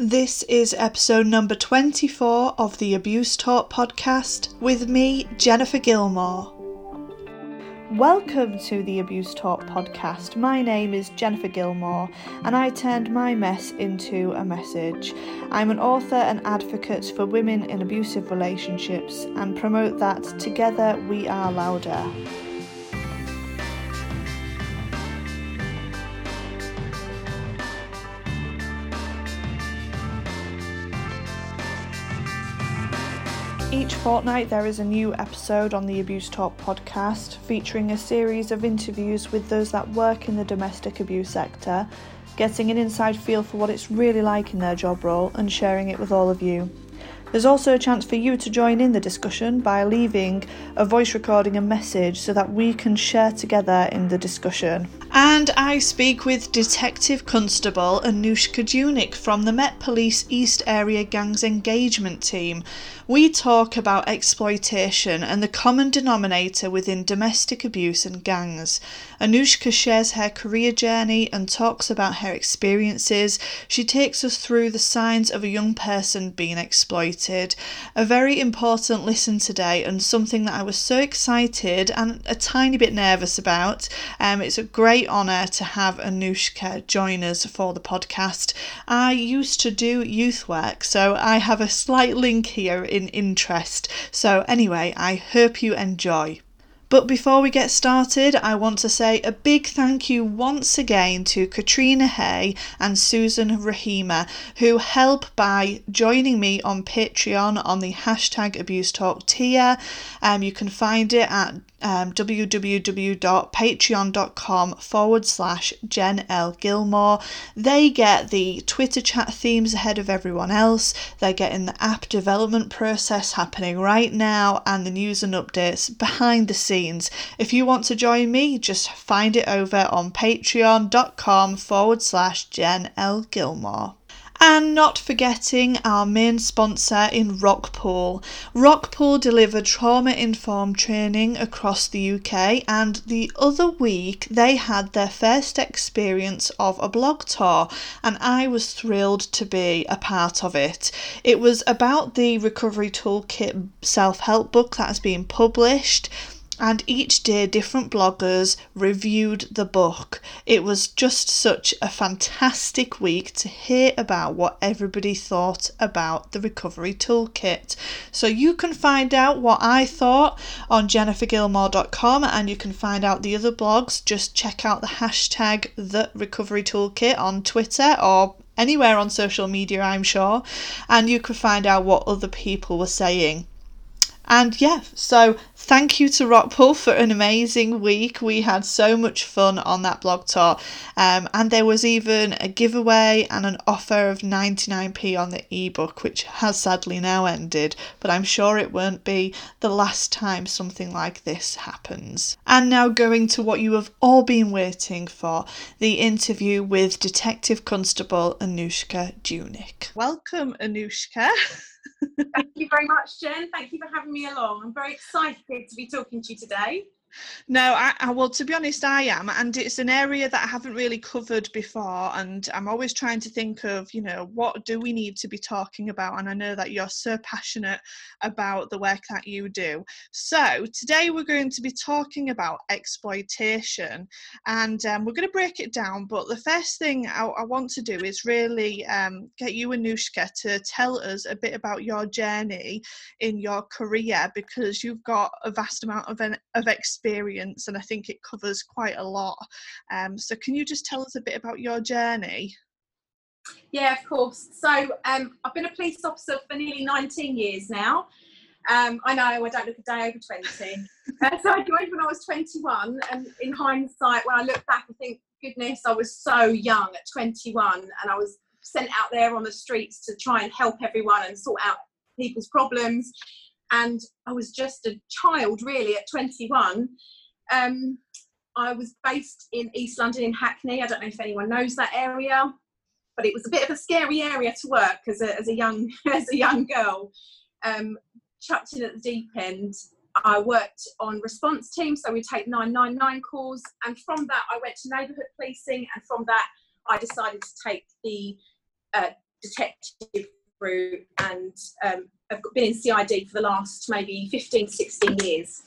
This is episode number 24 of the Abuse Talk podcast with me, Jennifer Gilmore. Welcome to the Abuse Talk podcast. My name is Jennifer Gilmore and I turned my mess into a message. I'm an author and advocate for women in abusive relationships and promote that together we are louder. Each fortnight, there is a new episode on the Abuse Talk podcast featuring a series of interviews with those that work in the domestic abuse sector, getting an inside feel for what it's really like in their job role and sharing it with all of you. There's also a chance for you to join in the discussion by leaving a voice recording and message so that we can share together in the discussion. And I speak with Detective Constable Anushka Junik from the Met Police East Area Gangs Engagement Team. We talk about exploitation and the common denominator within domestic abuse and gangs. Anushka shares her career journey and talks about her experiences. She takes us through the signs of a young person being exploited. A very important listen today and something that I was so excited and a tiny bit nervous about. Um, it's a great honour to have Anushka join us for the podcast. I used to do youth work, so I have a slight link here in interest. So, anyway, I hope you enjoy. But before we get started, I want to say a big thank you once again to Katrina Hay and Susan Rahima, who help by joining me on Patreon on the hashtag Abuse Talk tier. Um, you can find it at um, www.patreon.com forward slash Jen L. Gilmore. They get the Twitter chat themes ahead of everyone else. They're getting the app development process happening right now and the news and updates behind the scenes. If you want to join me, just find it over on patreon.com forward slash Jen L. Gilmore. And not forgetting our main sponsor in Rockpool. Rockpool deliver trauma informed training across the UK, and the other week they had their first experience of a blog tour, and I was thrilled to be a part of it. It was about the Recovery Toolkit self help book that has been published and each day different bloggers reviewed the book. It was just such a fantastic week to hear about what everybody thought about the recovery toolkit. So you can find out what I thought on jennifergilmore.com and you can find out the other blogs. Just check out the hashtag the recovery toolkit on Twitter or anywhere on social media, I'm sure, and you can find out what other people were saying. And yeah, so thank you to Rockpool for an amazing week. We had so much fun on that blog tour. Um, and there was even a giveaway and an offer of 99p on the ebook, which has sadly now ended, but I'm sure it won't be the last time something like this happens. And now going to what you have all been waiting for the interview with Detective Constable Anushka Junik. Welcome, Anushka. Thank you very much, Jen. Thank you for having me along. I'm very excited to be talking to you today. No, I, I, well, to be honest, I am, and it's an area that I haven't really covered before, and I'm always trying to think of, you know, what do we need to be talking about? And I know that you're so passionate about the work that you do. So today we're going to be talking about exploitation, and um, we're going to break it down. But the first thing I, I want to do is really um, get you, Anushka, to tell us a bit about your journey in your career because you've got a vast amount of an, of experience experience, and I think it covers quite a lot. Um, so, can you just tell us a bit about your journey? Yeah, of course. So, um, I've been a police officer for nearly 19 years now. Um, I know I don't look a day over 20. uh, so, I joined when I was 21, and in hindsight, when I look back, I think, goodness, I was so young at 21, and I was sent out there on the streets to try and help everyone and sort out people's problems and I was just a child really at 21. Um, I was based in East London in Hackney. I don't know if anyone knows that area, but it was a bit of a scary area to work as a, as a young as a young girl. Um, chucked in at the deep end. I worked on response teams, so we take 999 calls, and from that I went to neighbourhood policing, and from that I decided to take the uh, detective route and um, I've been in CID for the last maybe 15, 16 years.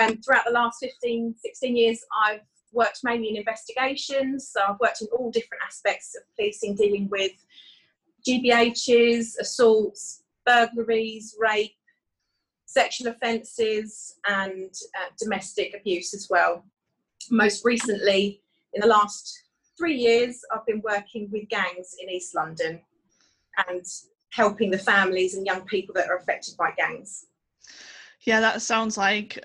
Um, throughout the last 15, 16 years, I've worked mainly in investigations. So I've worked in all different aspects of policing, dealing with GBHs, assaults, burglaries, rape, sexual offences, and uh, domestic abuse as well. Most recently, in the last three years, I've been working with gangs in East London and helping the families and young people that are affected by gangs. Yeah, that sounds like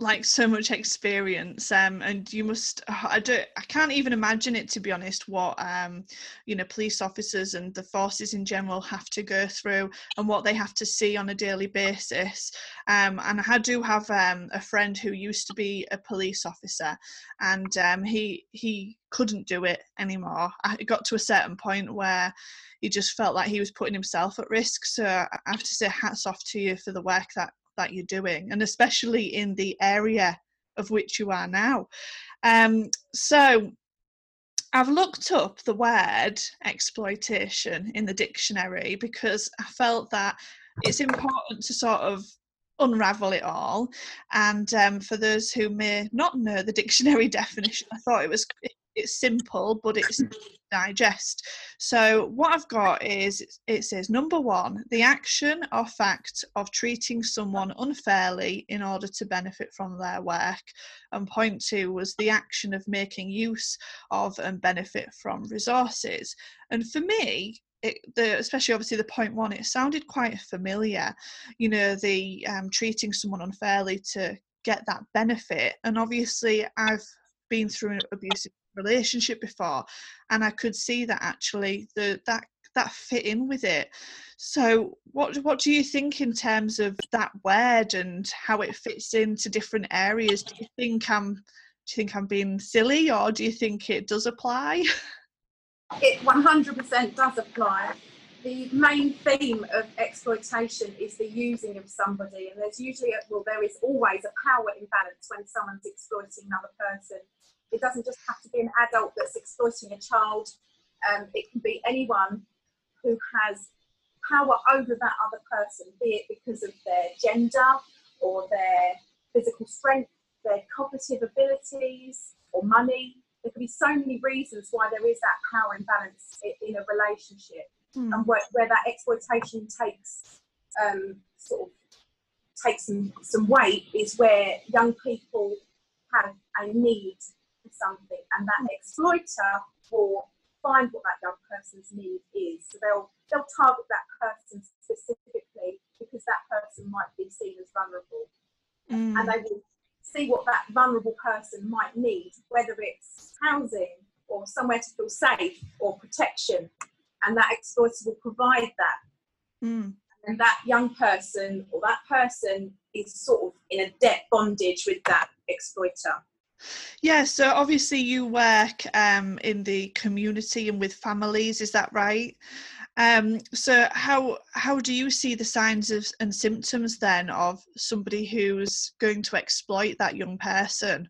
like so much experience um and you must i don't i can't even imagine it to be honest what um you know police officers and the forces in general have to go through and what they have to see on a daily basis. Um and i do have um a friend who used to be a police officer and um he he couldn't do it anymore. It got to a certain point where he just felt like he was putting himself at risk. So i have to say hats off to you for the work that that you're doing, and especially in the area of which you are now. Um, so I've looked up the word exploitation in the dictionary because I felt that it's important to sort of unravel it all. And um, for those who may not know the dictionary definition, I thought it was it's simple, but it's digest. So what I've got is it says number one, the action or fact of treating someone unfairly in order to benefit from their work, and point two was the action of making use of and benefit from resources. And for me, it, the, especially obviously the point one, it sounded quite familiar. You know, the um, treating someone unfairly to get that benefit, and obviously I've been through an abusive relationship before and i could see that actually the that that fit in with it. So what what do you think in terms of that word and how it fits into different areas? Do you think i'm do you think i'm being silly or do you think it does apply? It 100% does apply. The main theme of exploitation is the using of somebody and there's usually a, well there is always a power imbalance when someone's exploiting another person it doesn't just have to be an adult that's exploiting a child. Um, it can be anyone who has power over that other person, be it because of their gender or their physical strength, their cognitive abilities, or money. There can be so many reasons why there is that power imbalance in a relationship, mm. and where, where, that exploitation takes um, sort of takes some, some weight is where young people have a need something, and that exploiter will find what that young person's need is. So they'll they'll target that person specifically because that person might be seen as vulnerable, mm. and they will see what that vulnerable person might need, whether it's housing or somewhere to feel safe or protection, and that exploiter will provide that. Mm. And that young person or that person is sort of in a debt bondage with that exploiter. Yeah, so obviously you work um, in the community and with families, is that right? Um, so how how do you see the signs of and symptoms then of somebody who's going to exploit that young person?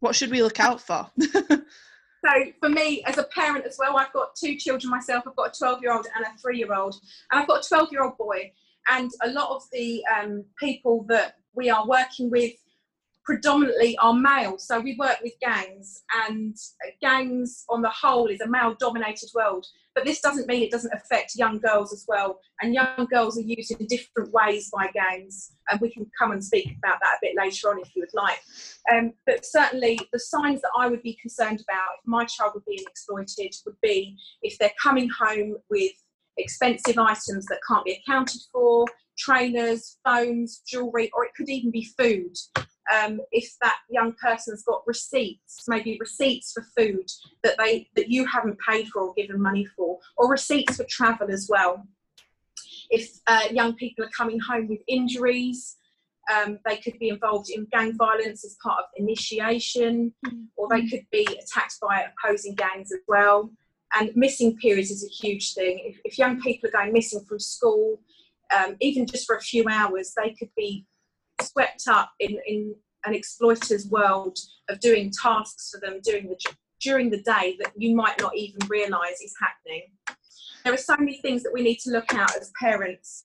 What should we look out for? so for me as a parent as well, I've got two children myself. I've got a 12 year old and a three year old, and I've got a 12 year old boy. And a lot of the um, people that we are working with predominantly are male. So we work with gangs, and gangs on the whole is a male dominated world. But this doesn't mean it doesn't affect young girls as well. And young girls are used in different ways by gangs. And we can come and speak about that a bit later on if you would like. Um, but certainly, the signs that I would be concerned about if my child were being exploited would be if they're coming home with expensive items that can't be accounted for, trainers, phones, jewellery, or it could even be food um, if that young person's got receipts, maybe receipts for food that they that you haven't paid for or given money for, or receipts for travel as well. If uh, young people are coming home with injuries, um, they could be involved in gang violence as part of initiation, mm-hmm. or they could be attacked by opposing gangs as well. And missing periods is a huge thing. If, if young people are going missing from school, um, even just for a few hours, they could be swept up in, in an exploiter's world of doing tasks for them, doing the during the day that you might not even realise is happening. There are so many things that we need to look at as parents.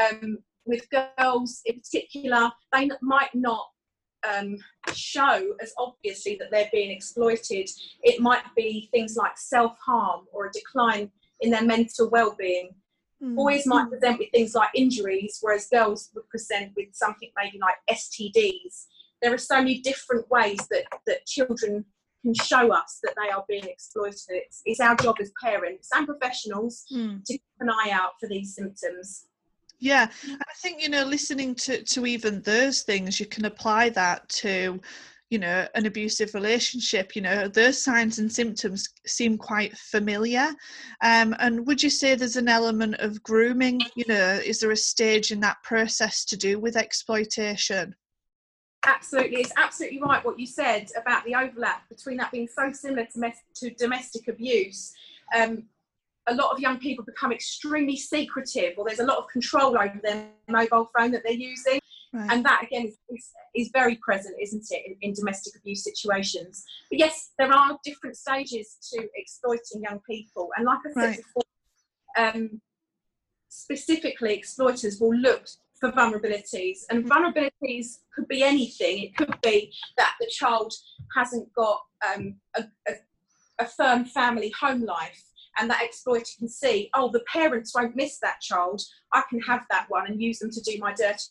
Um, with girls in particular, they might not um, show as obviously that they're being exploited. It might be things like self harm or a decline in their mental well being. Mm. Boys might present with things like injuries, whereas girls would present with something maybe like STDs. There are so many different ways that, that children can show us that they are being exploited. It's, it's our job as parents and professionals mm. to keep an eye out for these symptoms. Yeah, I think you know, listening to to even those things, you can apply that to, you know, an abusive relationship. You know, those signs and symptoms seem quite familiar. Um, and would you say there's an element of grooming? You know, is there a stage in that process to do with exploitation? Absolutely, it's absolutely right what you said about the overlap between that being so similar to, to domestic abuse. Um, a lot of young people become extremely secretive, or there's a lot of control over their mobile phone that they're using. Right. And that again is, is, is, very present, isn't it, in, in, domestic abuse situations? But yes, there are different stages to exploiting young people. And like I said right. before, um, specifically, exploiters will look for vulnerabilities. And vulnerabilities could be anything. It could be that the child hasn't got um, a, a, a, firm family home life, and that exploiter can see, oh, the parents won't miss that child. I can have that one and use them to do my dirty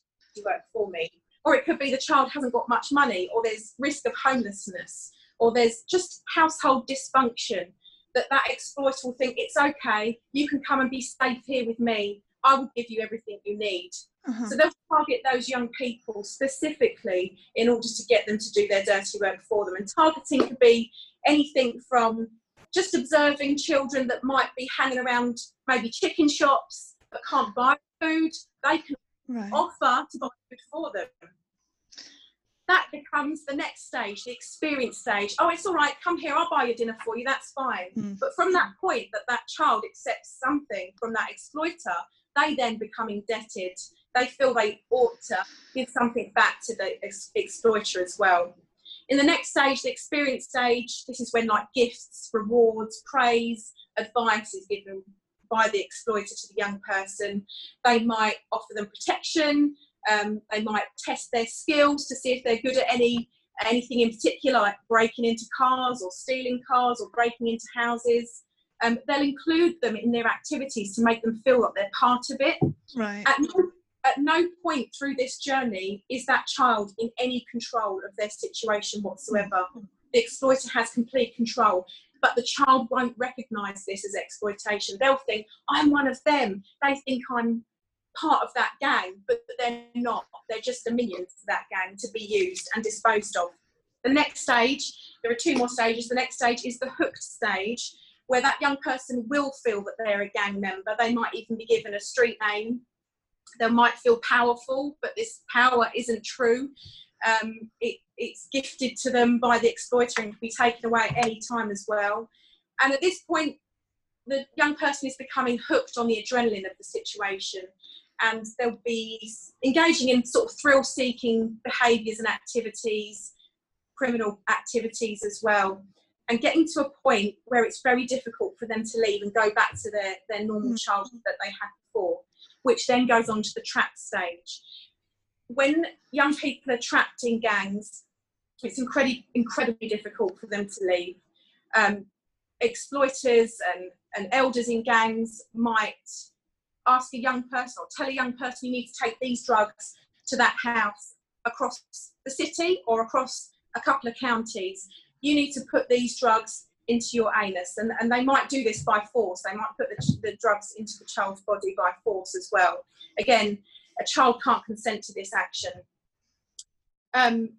work for me. Or it could be the child hasn't got much money, or there's risk of homelessness, or there's just household dysfunction. That that exploiter will think it's okay. You can come and be safe here with me. I will give you everything you need. Uh-huh. So they'll target those young people specifically in order to get them to do their dirty work for them. And targeting could be anything from just observing children that might be hanging around maybe chicken shops but can't buy food. They can right. offer to buy food for them. That becomes the next stage, the experience stage. Oh, it's all right, come here, I'll buy your dinner for you, that's fine. Mm. But from that point that that child accepts something from that exploiter, they then become indebted. They feel they ought to give something back to the ex- exploiter as well. In the next stage, the experience stage, this is when like gifts, rewards, praise, advice is given by the exploiter to the young person. They might offer them protection. Um, they might test their skills to see if they're good at any anything in particular, like breaking into cars or stealing cars or breaking into houses um, they'll include them in their activities to make them feel that they're part of it. Right. At no, at no point through this journey is that child in any control of their situation whatsoever. The exploiter has complete control, but the child won't recognise this as exploitation. They'll think, I'm one of them. They think I'm part of that gang, but they're not. They're just a minion to that gang to be used and disposed of. The next stage, there are two more stages. The next stage is the hooked stage, where that young person will feel that they're a gang member. They might even be given a street name. They might feel powerful, but this power isn't true. Um, it, it's gifted to them by the exploiter and can be taken away at any time as well. And at this point, the young person is becoming hooked on the adrenaline of the situation and they'll be engaging in sort of thrill seeking behaviours and activities, criminal activities as well and getting to a point where it's very difficult for them to leave and go back to their, their normal mm. childhood that they had before, which then goes on to the trap stage. When young people are trapped in gangs, it's incredibly, incredibly difficult for them to leave. Um, exploiters and, and elders in gangs might ask a young person or tell a young person you need to take these drugs to that house across the city or across a couple of counties you need to put these drugs into your anus. And, and they might do this by force. They might put the, the drugs into the child's body by force as well. Again, a child can't consent to this action. Um,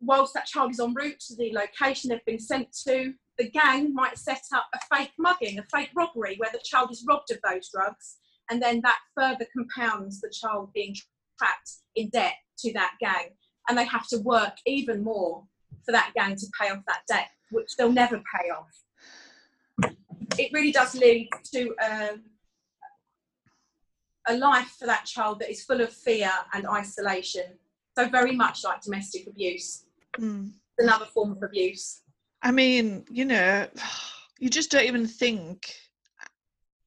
whilst that child is en route to the location they've been sent to, the gang might set up a fake mugging, a fake robbery where the child is robbed of those drugs, and then that further compounds the child being trapped in debt to that gang. And they have to work even more for that gang to pay off that debt, which they'll never pay off. It really does lead to um, a life for that child that is full of fear and isolation. So very much like domestic abuse. Mm. Another form of abuse. I mean, you know, you just don't even think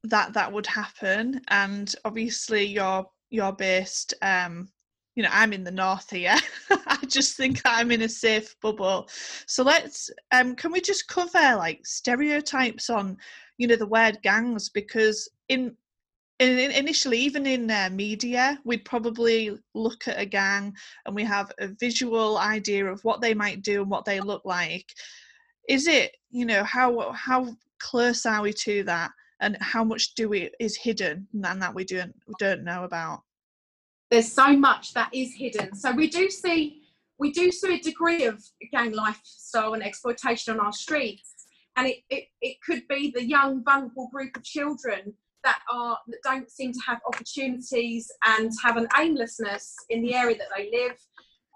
that that would happen. And obviously, you're you're based. Um, you know, I'm in the north here. I just think I'm in a safe bubble. So let's. Um, can we just cover like stereotypes on, you know, the word gangs because in initially even in uh, media we'd probably look at a gang and we have a visual idea of what they might do and what they look like. Is it you know how how close are we to that and how much do we is hidden and that we don't don't know about? There's so much that is hidden. So we do see we do see a degree of gang lifestyle and exploitation on our streets. And it, it, it could be the young vulnerable group of children that are that don't seem to have opportunities and have an aimlessness in the area that they live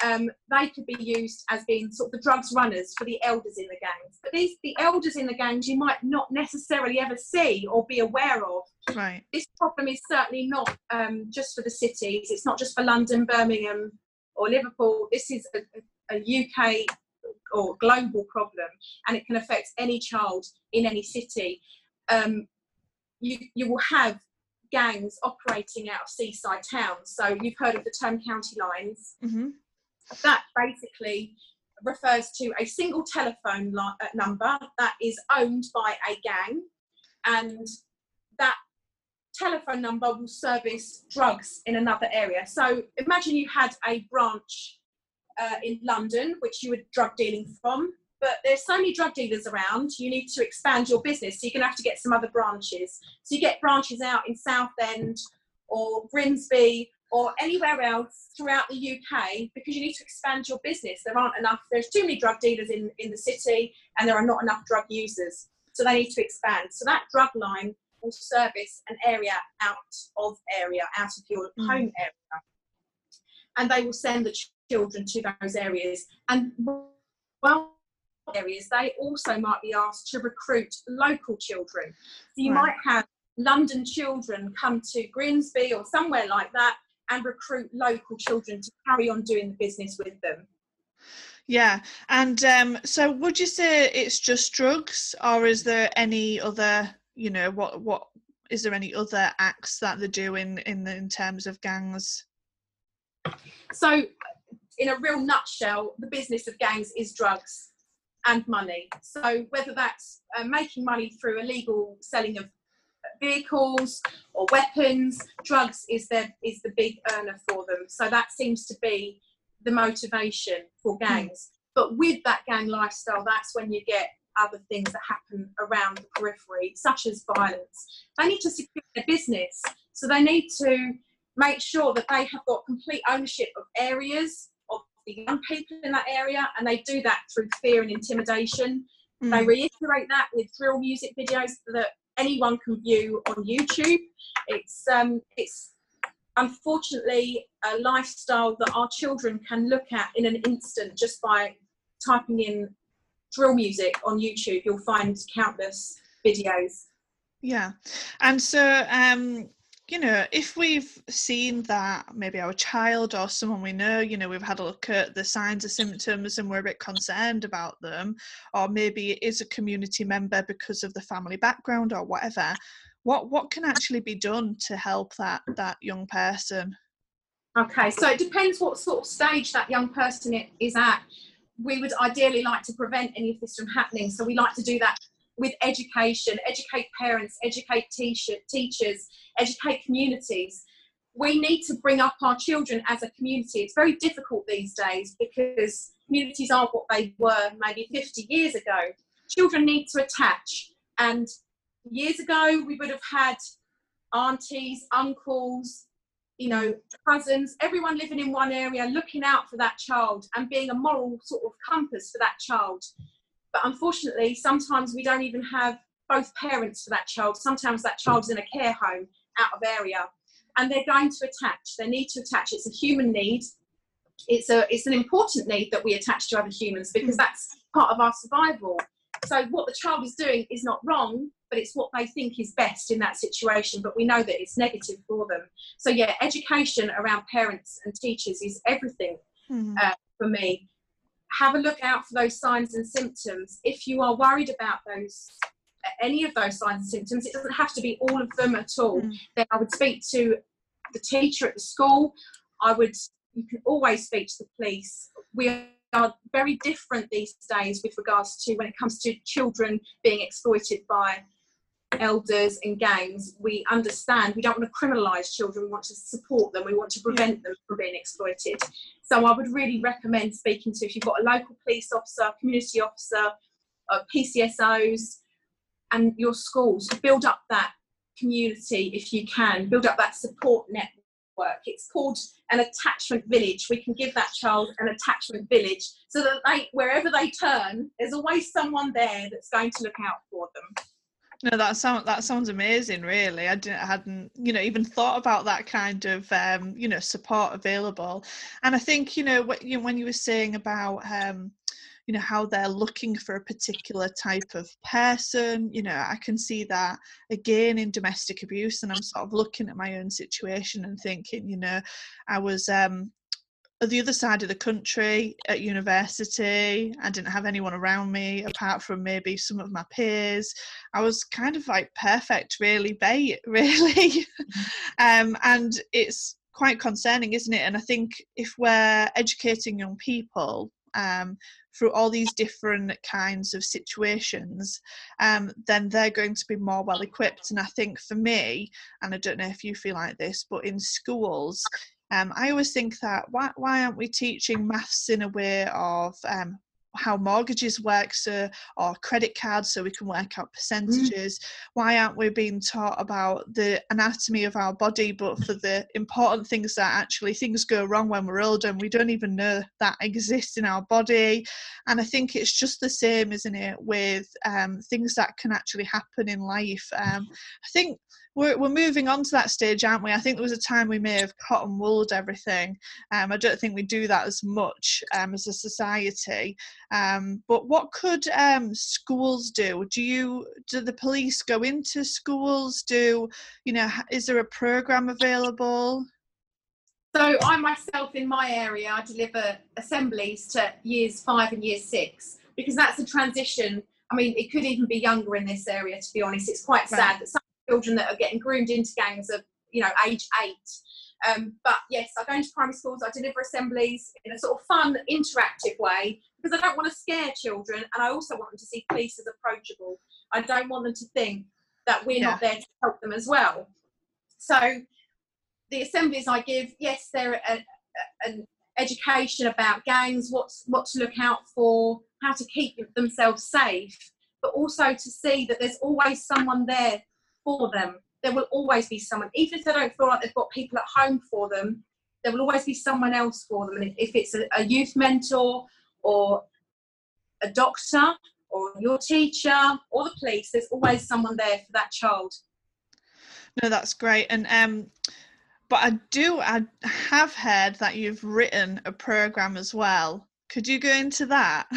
um, they could be used as being sort of the drugs runners for the elders in the gangs. But these the elders in the gangs you might not necessarily ever see or be aware of. Right. This problem is certainly not um, just for the cities. It's not just for London, Birmingham, or Liverpool. This is a, a UK or global problem, and it can affect any child in any city. Um, you you will have gangs operating out of seaside towns. So you've heard of the term county lines. Mm-hmm that basically refers to a single telephone li- uh, number that is owned by a gang and that telephone number will service drugs in another area so imagine you had a branch uh, in london which you were drug dealing from but there's so many drug dealers around you need to expand your business so you're going to have to get some other branches so you get branches out in southend or grimsby or anywhere else throughout the UK because you need to expand your business. There aren't enough, there's too many drug dealers in, in the city and there are not enough drug users. So they need to expand. So that drug line will service an area out of area, out of your mm. home area. And they will send the children to those areas. And well, areas, they also might be asked to recruit local children. So you right. might have London children come to Grimsby or somewhere like that and recruit local children to carry on doing the business with them. Yeah, and um, so would you say it's just drugs, or is there any other, you know, what what is there any other acts that they're doing in in terms of gangs? So, in a real nutshell, the business of gangs is drugs and money. So whether that's uh, making money through illegal selling of vehicles or weapons. Drugs is the is the big earner for them. So that seems to be the motivation for hmm. gangs. But with that gang lifestyle, that's when you get other things that happen around the periphery, such as violence. They need to secure their business. So they need to make sure that they have got complete ownership of areas the young people in that area, and they do that through fear and intimidation. Mm. They reiterate that with drill music videos that anyone can view on YouTube. It's um, it's unfortunately a lifestyle that our children can look at in an instant just by typing in drill music on YouTube. You'll find countless videos. Yeah, and so um, you know, if we've seen that maybe our child or someone we know, you know, we've had a look at the signs and symptoms and we're a bit concerned about them, or maybe it is a community member because of the family background or whatever, what what can actually be done to help that that young person? Okay, so it depends what sort of stage that young person is at. We would ideally like to prevent any of this from happening, so we like to do that with education, educate parents, educate teachers, educate communities. We need to bring up our children as a community. It's very difficult these days because communities aren't what they were maybe 50 years ago. Children need to attach. And years ago, we would have had aunties, uncles, you know, cousins, everyone living in one area, looking out for that child and being a moral sort of compass for that child. But unfortunately, sometimes we don't even have both parents for that child. Sometimes that child's in a care home out of area and they're going to attach. They need to attach. It's a human need. It's a it's an important need that we attach to other humans because that's part of our survival. So what the child is doing is not wrong, but it's what they think is best in that situation. But we know that it's negative for them. So yeah, education around parents and teachers is everything mm. uh, for me have a look out for those signs and symptoms. If you are worried about those any of those signs and symptoms, it doesn't have to be all of them at all. Mm. Then I would speak to the teacher at the school. I would you can always speak to the police. We are very different these days with regards to when it comes to children being exploited by elders and gangs. We understand we don't want to criminalise children, we want to support them, we want to prevent them from being exploited. So I would really recommend speaking to if you've got a local police officer, community officer, uh, PCSOs, and your schools to build up that community if you can, build up that support network. It's called an attachment village. We can give that child an attachment village so that they, wherever they turn, there's always someone there that's going to look out for them. No, that sounds that sounds amazing. Really, I didn't hadn't you know even thought about that kind of um, you know support available, and I think you know what you when you were saying about um, you know how they're looking for a particular type of person you know i can see that again in domestic abuse and i'm sort of looking at my own situation and thinking you know i was um the other side of the country at university i didn't have anyone around me apart from maybe some of my peers i was kind of like perfect really bait really mm-hmm. um, and it's quite concerning isn't it and i think if we're educating young people um, through all these different kinds of situations, um, then they're going to be more well equipped. And I think for me, and I don't know if you feel like this, but in schools, um, I always think that why, why aren't we teaching maths in a way of um, how mortgages work so or credit cards so we can work out mm. percentages mm. why aren't we being taught about the anatomy of our body but for the important things that actually things go wrong when we're older and we don't even know that exists in our body and i think it's just the same isn't it with um, things that can actually happen in life um, i think we're, we're moving on to that stage, aren't we? I think there was a time we may have cotton wooled everything. Um, I don't think we do that as much um, as a society. Um, but what could um, schools do? Do you do the police go into schools? Do you know? Is there a program available? So I myself in my area, I deliver assemblies to years five and year six because that's a transition. I mean, it could even be younger in this area. To be honest, it's quite right. sad that some children that are getting groomed into gangs of you know age eight. Um, but yes, I go into primary schools. I deliver assemblies in a sort of fun, interactive way because I don't want to scare children, and I also want them to see police as approachable. I don't want them to think that we're yeah. not there to help them as well. So the assemblies I give, yes, they're an education about gangs, what's what to look out for, how to keep themselves safe, but also to see that there's always someone there for them. There will always be someone, even if they don't feel like they've got people at home for them, there will always be someone else for them. And if it's a, a youth mentor or a doctor or your teacher or the police, there's always someone there for that child. No, that's great. And um, but I do, I have heard that you've written a program as well. Could you go into that?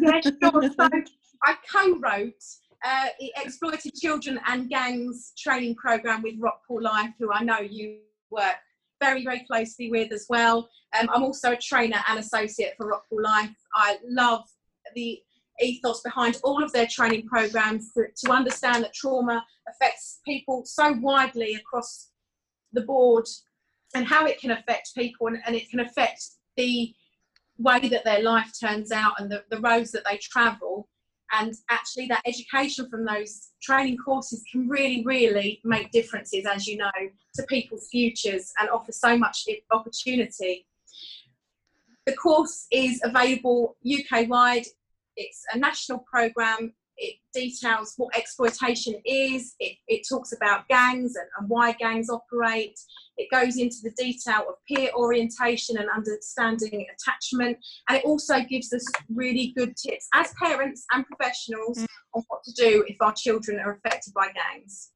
yeah, sure. So I co-wrote uh, exploited children and gangs training program with Rockpool Life, who I know you work very, very closely with as well. Um, I'm also a trainer and associate for Rockpool Life. I love the ethos behind all of their training programs to, to understand that trauma affects people so widely across the board and how it can affect people and, and it can affect the way that their life turns out and the, the roads that they travel and actually that education from those training courses can really really make differences as you know to people's futures and offer so much opportunity. The course is available uk wide. It's a national program it details what exploitation is, it, it talks about gangs and, and why gangs operate, it goes into the detail of peer orientation and understanding attachment, and it also gives us really good tips as parents and professionals mm. on what to do if our children are affected by gangs.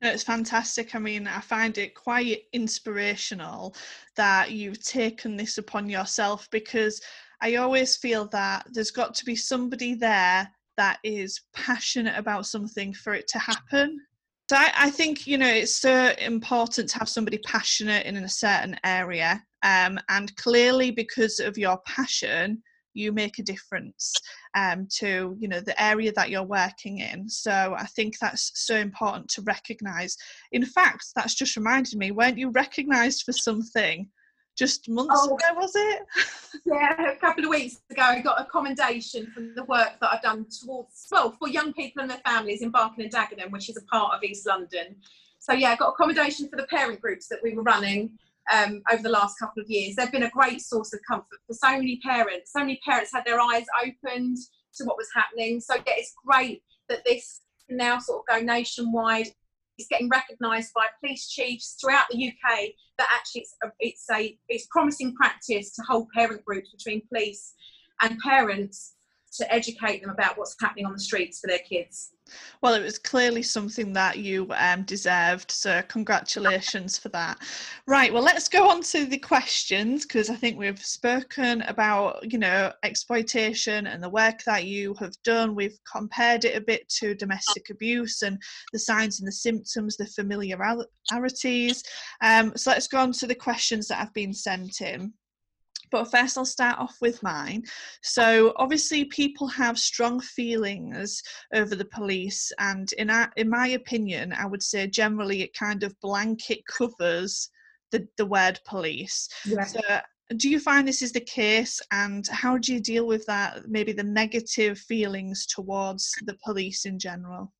No, it's fantastic. I mean, I find it quite inspirational that you've taken this upon yourself because I always feel that there's got to be somebody there that is passionate about something for it to happen. So I, I think you know it's so important to have somebody passionate in a certain area, um, and clearly because of your passion, you make a difference um, to you know the area that you're working in. So i think that's so important to recognize. In fact that's just reminded me weren't you recognized for something just months oh, ago, was it? yeah, a couple of weeks ago, I got a commendation from the work that I've done towards, well, for young people and their families in Barking and Dagenham, which is a part of East London. So, yeah, I got accommodation for the parent groups that we were running um, over the last couple of years. They've been a great source of comfort for so many parents. So many parents had their eyes opened to what was happening. So, yeah, it's great that this can now sort of go nationwide it's getting recognised by police chiefs throughout the UK that actually it's a, it's a it's promising practice to hold parent groups between police and parents to educate them about what's happening on the streets for their kids. Well, it was clearly something that you um, deserved, so congratulations for that. Right, well, let's go on to the questions because I think we've spoken about, you know, exploitation and the work that you have done. We've compared it a bit to domestic abuse and the signs and the symptoms, the familiarities. Um, so let's go on to the questions that have been sent in. But first, I'll start off with mine. So, obviously, people have strong feelings over the police, and in our, in my opinion, I would say generally it kind of blanket covers the the word police. Yeah. So, do you find this is the case, and how do you deal with that? Maybe the negative feelings towards the police in general.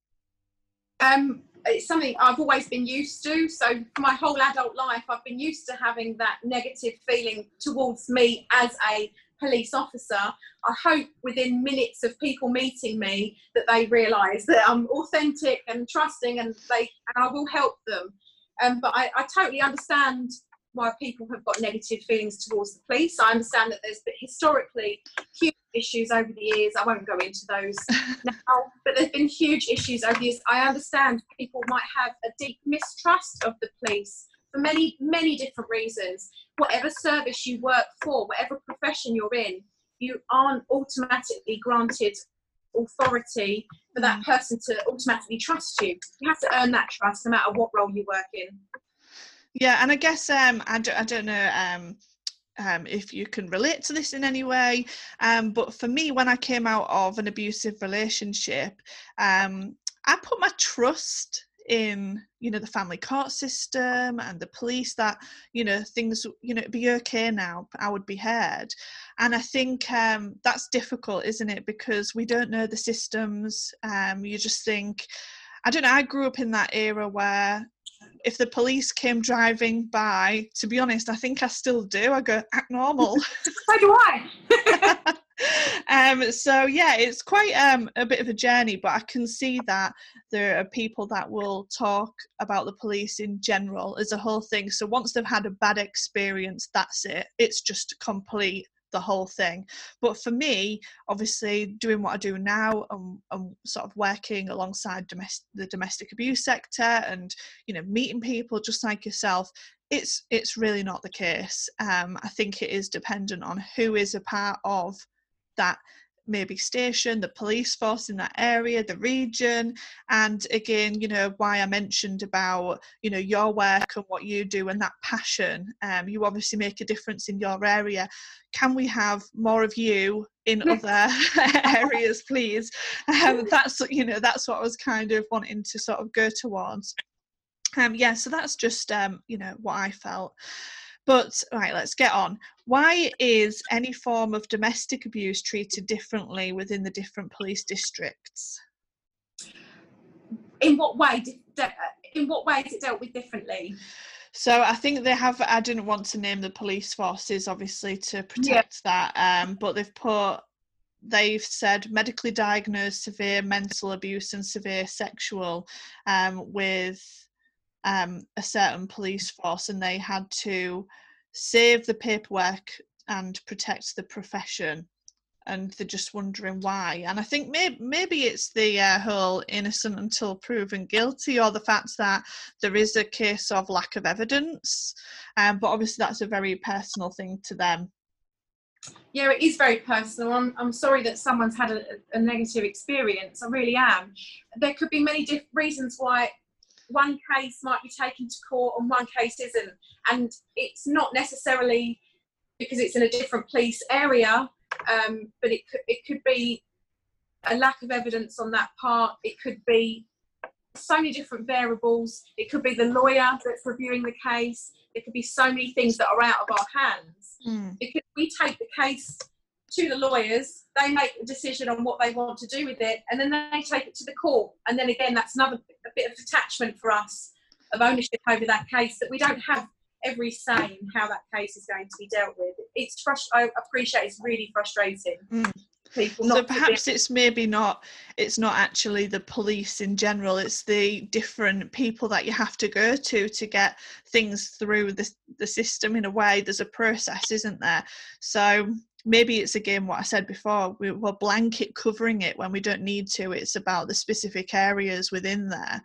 Um, it's something I've always been used to. So my whole adult life, I've been used to having that negative feeling towards me as a police officer. I hope within minutes of people meeting me that they realise that I'm authentic and trusting, and they and I will help them. Um, but I, I totally understand why people have got negative feelings towards the police. I understand that there's been historically huge issues over the years. I won't go into those now, but there's been huge issues over the years. I understand people might have a deep mistrust of the police for many, many different reasons. Whatever service you work for, whatever profession you're in, you aren't automatically granted authority for that mm. person to automatically trust you. You have to earn that trust no matter what role you work in. Yeah, and I guess um, I, don't, I don't know um, um, if you can relate to this in any way, um, but for me, when I came out of an abusive relationship, um, I put my trust in you know the family court system and the police that you know things you know be okay now i would be heard. And i think um, that's difficult isn't it? Because we don't know the systems um, you just think i don't know i grew up in that era where if the police came driving by, to be honest, I think I still do. I go act normal. so do I. um, so yeah, it's quite um, a bit of a journey, but I can see that there are people that will talk about the police in general as a whole thing. So once they've had a bad experience, that's it. It's just complete the whole thing. But for me, obviously, doing what I do now, I'm, I'm sort of working alongside domestic, the domestic abuse sector, and you know, meeting people just like yourself. It's it's really not the case. Um, I think it is dependent on who is a part of that maybe station, the police force in that area, the region, and again, you know, why I mentioned about you know your work and what you do and that passion. Um, you obviously make a difference in your area. Can we have more of you in other areas, please? Um, that's you know that's what I was kind of wanting to sort of go towards. Um, yeah, so that's just um, you know what I felt. But right, let's get on. Why is any form of domestic abuse treated differently within the different police districts? In what way? In what way is it dealt with differently? So I think they have. I didn't want to name the police forces, obviously, to protect yeah. that. Um, but they've put. They've said medically diagnosed severe mental abuse and severe sexual, um, with um, a certain police force and they had to save the paperwork and protect the profession. And they're just wondering why. And i think maybe, maybe it's the uh, whole innocent until proven guilty or the fact that there is a case of lack of evidence. Um, but obviously that's a very personal thing to them. Yeah it is very personal. I'm, I'm sorry that someone's had a, a negative experience. I really am. There could be many different reasons why one case might be taken to court and one case isn't. And it's not necessarily because it's in a different police area um, but it could, it could be a lack of evidence on that part. It could be so many different variables. It could be the lawyer that's reviewing the case. It could be so many things that are out of our hands. Mm. Because we take the case to the lawyers, they make a decision on what they want to do with it, and then they take it to the court. And then again, that's another a bit of detachment for us of ownership over that case that we don't have every say in how that case is going to be dealt with. It's frust- I appreciate it's really frustrating. Mm. People so not to be- perhaps it's maybe not it's not actually the police in general it's the different people that you have to go to to get things through the, the system in a way there's a process isn't there so maybe it's again what i said before we, we're blanket covering it when we don't need to it's about the specific areas within there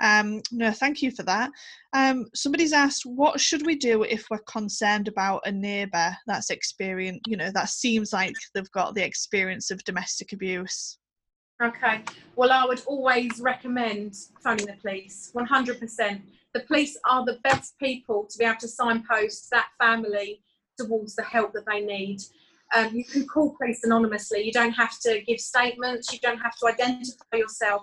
um, no thank you for that um, somebody's asked what should we do if we're concerned about a neighbour that's experienced you know that seems like they've got the experience of domestic abuse Okay. Well, I would always recommend phoning the police. 100%. The police are the best people to be able to signpost that family towards the help that they need. Um, you can call police anonymously. You don't have to give statements. You don't have to identify yourself.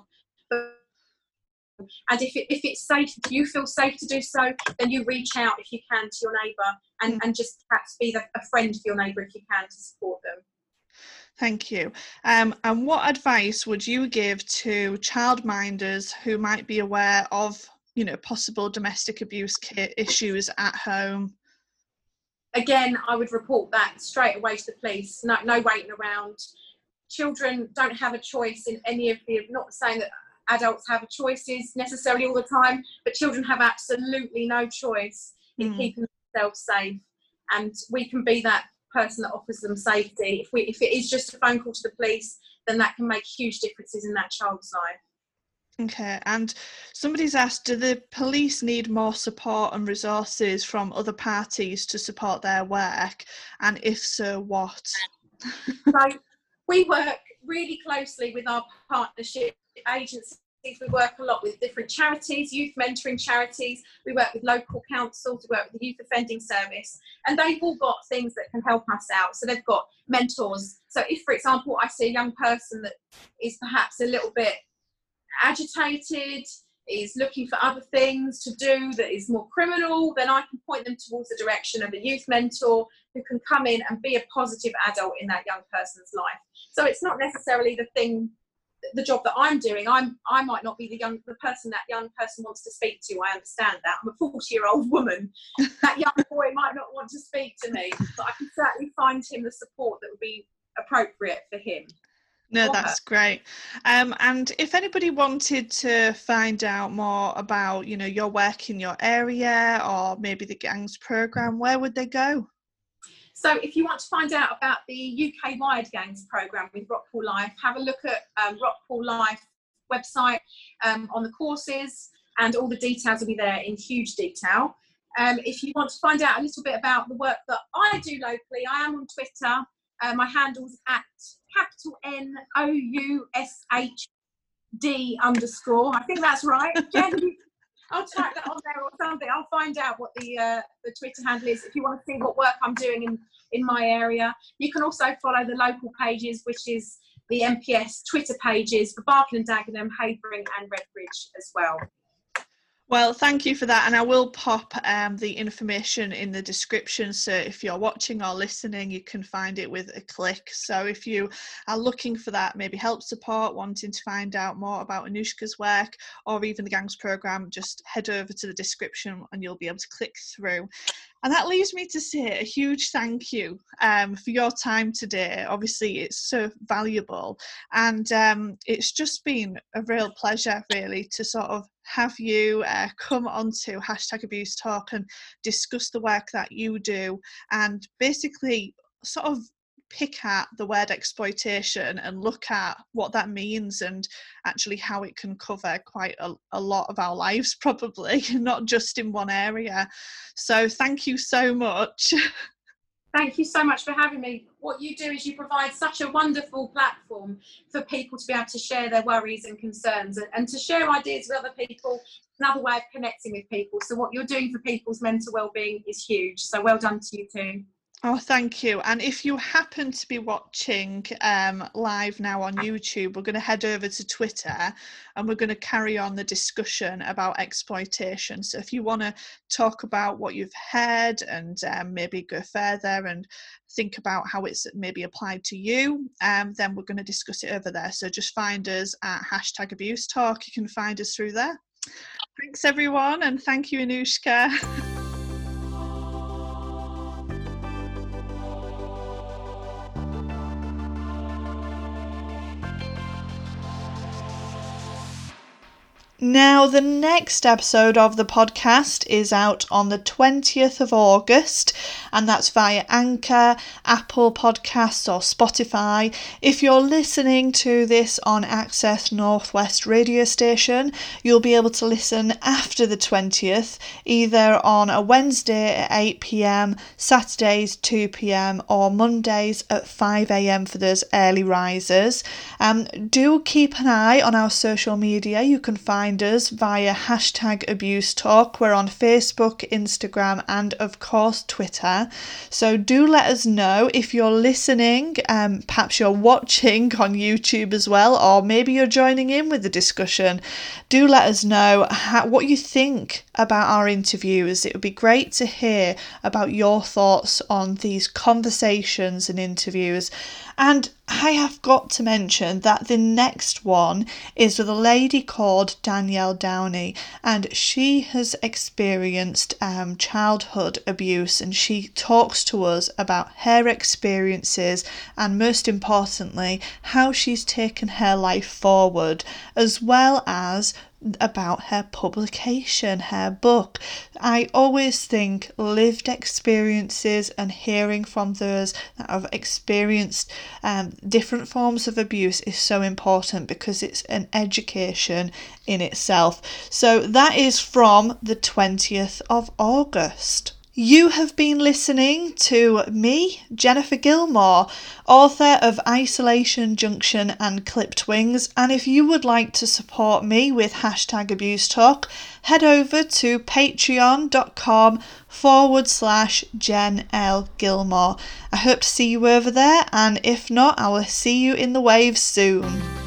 And if, it, if it's safe, if you feel safe to do so, then you reach out if you can to your neighbour and, and just perhaps be the, a friend for your neighbour if you can to support them. Thank you. Um, and what advice would you give to childminders who might be aware of, you know, possible domestic abuse issues at home? Again, I would report that straight away to the police. No, no waiting around. Children don't have a choice in any of the. Not saying that adults have choices necessarily all the time, but children have absolutely no choice in Mm. keeping themselves safe. And we can be that person that offers them safety. If we, if it is just a phone call to the police, then that can make huge differences in that child's life. Okay, and somebody's asked, do the police need more support and resources from other parties to support their work? And if so, what? so we work really closely with our partnership agencies. We work a lot with different charities, youth mentoring charities. We work with local councils. We work with the Youth Offending Service, and they've all got things that can help us out. So they've got mentors. So if, for example, I see a young person that is perhaps a little bit agitated, is looking for other things to do that is more criminal, then I can point them towards the direction of a youth mentor who can come in and be a positive adult in that young person's life. So it's not necessarily the thing, the job that I'm doing. I'm I might not be the young the person that young person wants to speak to. I understand that. I'm a 40 year old woman. that young boy might not want to speak to me, but I can certainly find him the support that would be appropriate for him. No, that's great. Um, and if anybody wanted to find out more about, you know, your work in your area or maybe the gangs program, where would they go? So if you want to find out about the UK Wide Gangs programme with Rockpool Life, have a look at um, Rockpool Life website um, on the courses and all the details will be there in huge detail. Um, if you want to find out a little bit about the work that I do locally, I am on Twitter. Uh, my handle's at capital N O U S H D underscore. I think that's right. Jen, I'll type that on there or something. I'll find out what the uh, the Twitter handle is if you want to see what work I'm doing in in my area. You can also follow the local pages, which is the MPS Twitter pages for Barking and Dagenham, Havering, and Redbridge as well. Well, thank you for that. And I will pop um, the information in the description. So if you're watching or listening, you can find it with a click. So if you are looking for that, maybe help support, wanting to find out more about Anushka's work or even the Gangs program, just head over to the description and you'll be able to click through. And that leaves me to say a huge thank you um, for your time today. Obviously, it's so valuable. And um, it's just been a real pleasure, really, to sort of have you uh, come onto hashtag abuse talk and discuss the work that you do and basically sort of pick at the word exploitation and look at what that means and actually how it can cover quite a, a lot of our lives probably not just in one area. So thank you so much Thank you so much for having me. What you do is you provide such a wonderful platform for people to be able to share their worries and concerns and, and to share ideas with other people. Another way of connecting with people. So what you're doing for people's mental well-being is huge. So well done to you too. Oh, thank you. And if you happen to be watching um, live now on YouTube, we're going to head over to Twitter and we're going to carry on the discussion about exploitation. So if you want to talk about what you've heard and um, maybe go further and think about how it's maybe applied to you, um, then we're going to discuss it over there. So just find us at hashtag abuse talk. You can find us through there. Thanks, everyone. And thank you, Anushka. Now, the next episode of the podcast is out on the 20th of August, and that's via Anchor, Apple Podcasts, or Spotify. If you're listening to this on Access Northwest radio station, you'll be able to listen after the 20th, either on a Wednesday at 8 pm, Saturdays 2 pm, or Mondays at 5 am for those early risers. Um, do keep an eye on our social media. You can find us via hashtag abuse talk. We're on Facebook, Instagram, and of course Twitter. So do let us know if you're listening. Um, perhaps you're watching on YouTube as well, or maybe you're joining in with the discussion. Do let us know how, what you think about our interviews. It would be great to hear about your thoughts on these conversations and interviews. And I have got to mention that the next one is with a lady called Danielle Downey, and she has experienced um, childhood abuse, and she talks to us about her experiences and, most importantly, how she's taken her life forward, as well as about her publication, her book. I always think lived experiences and hearing from those that have experienced um, different forms of abuse is so important because it's an education in itself. So that is from the 20th of August. You have been listening to me, Jennifer Gilmore, author of Isolation Junction and Clipped Wings. And if you would like to support me with hashtag abuse talk, head over to patreon.com forward slash Jen L. Gilmore. I hope to see you over there, and if not, I will see you in the waves soon.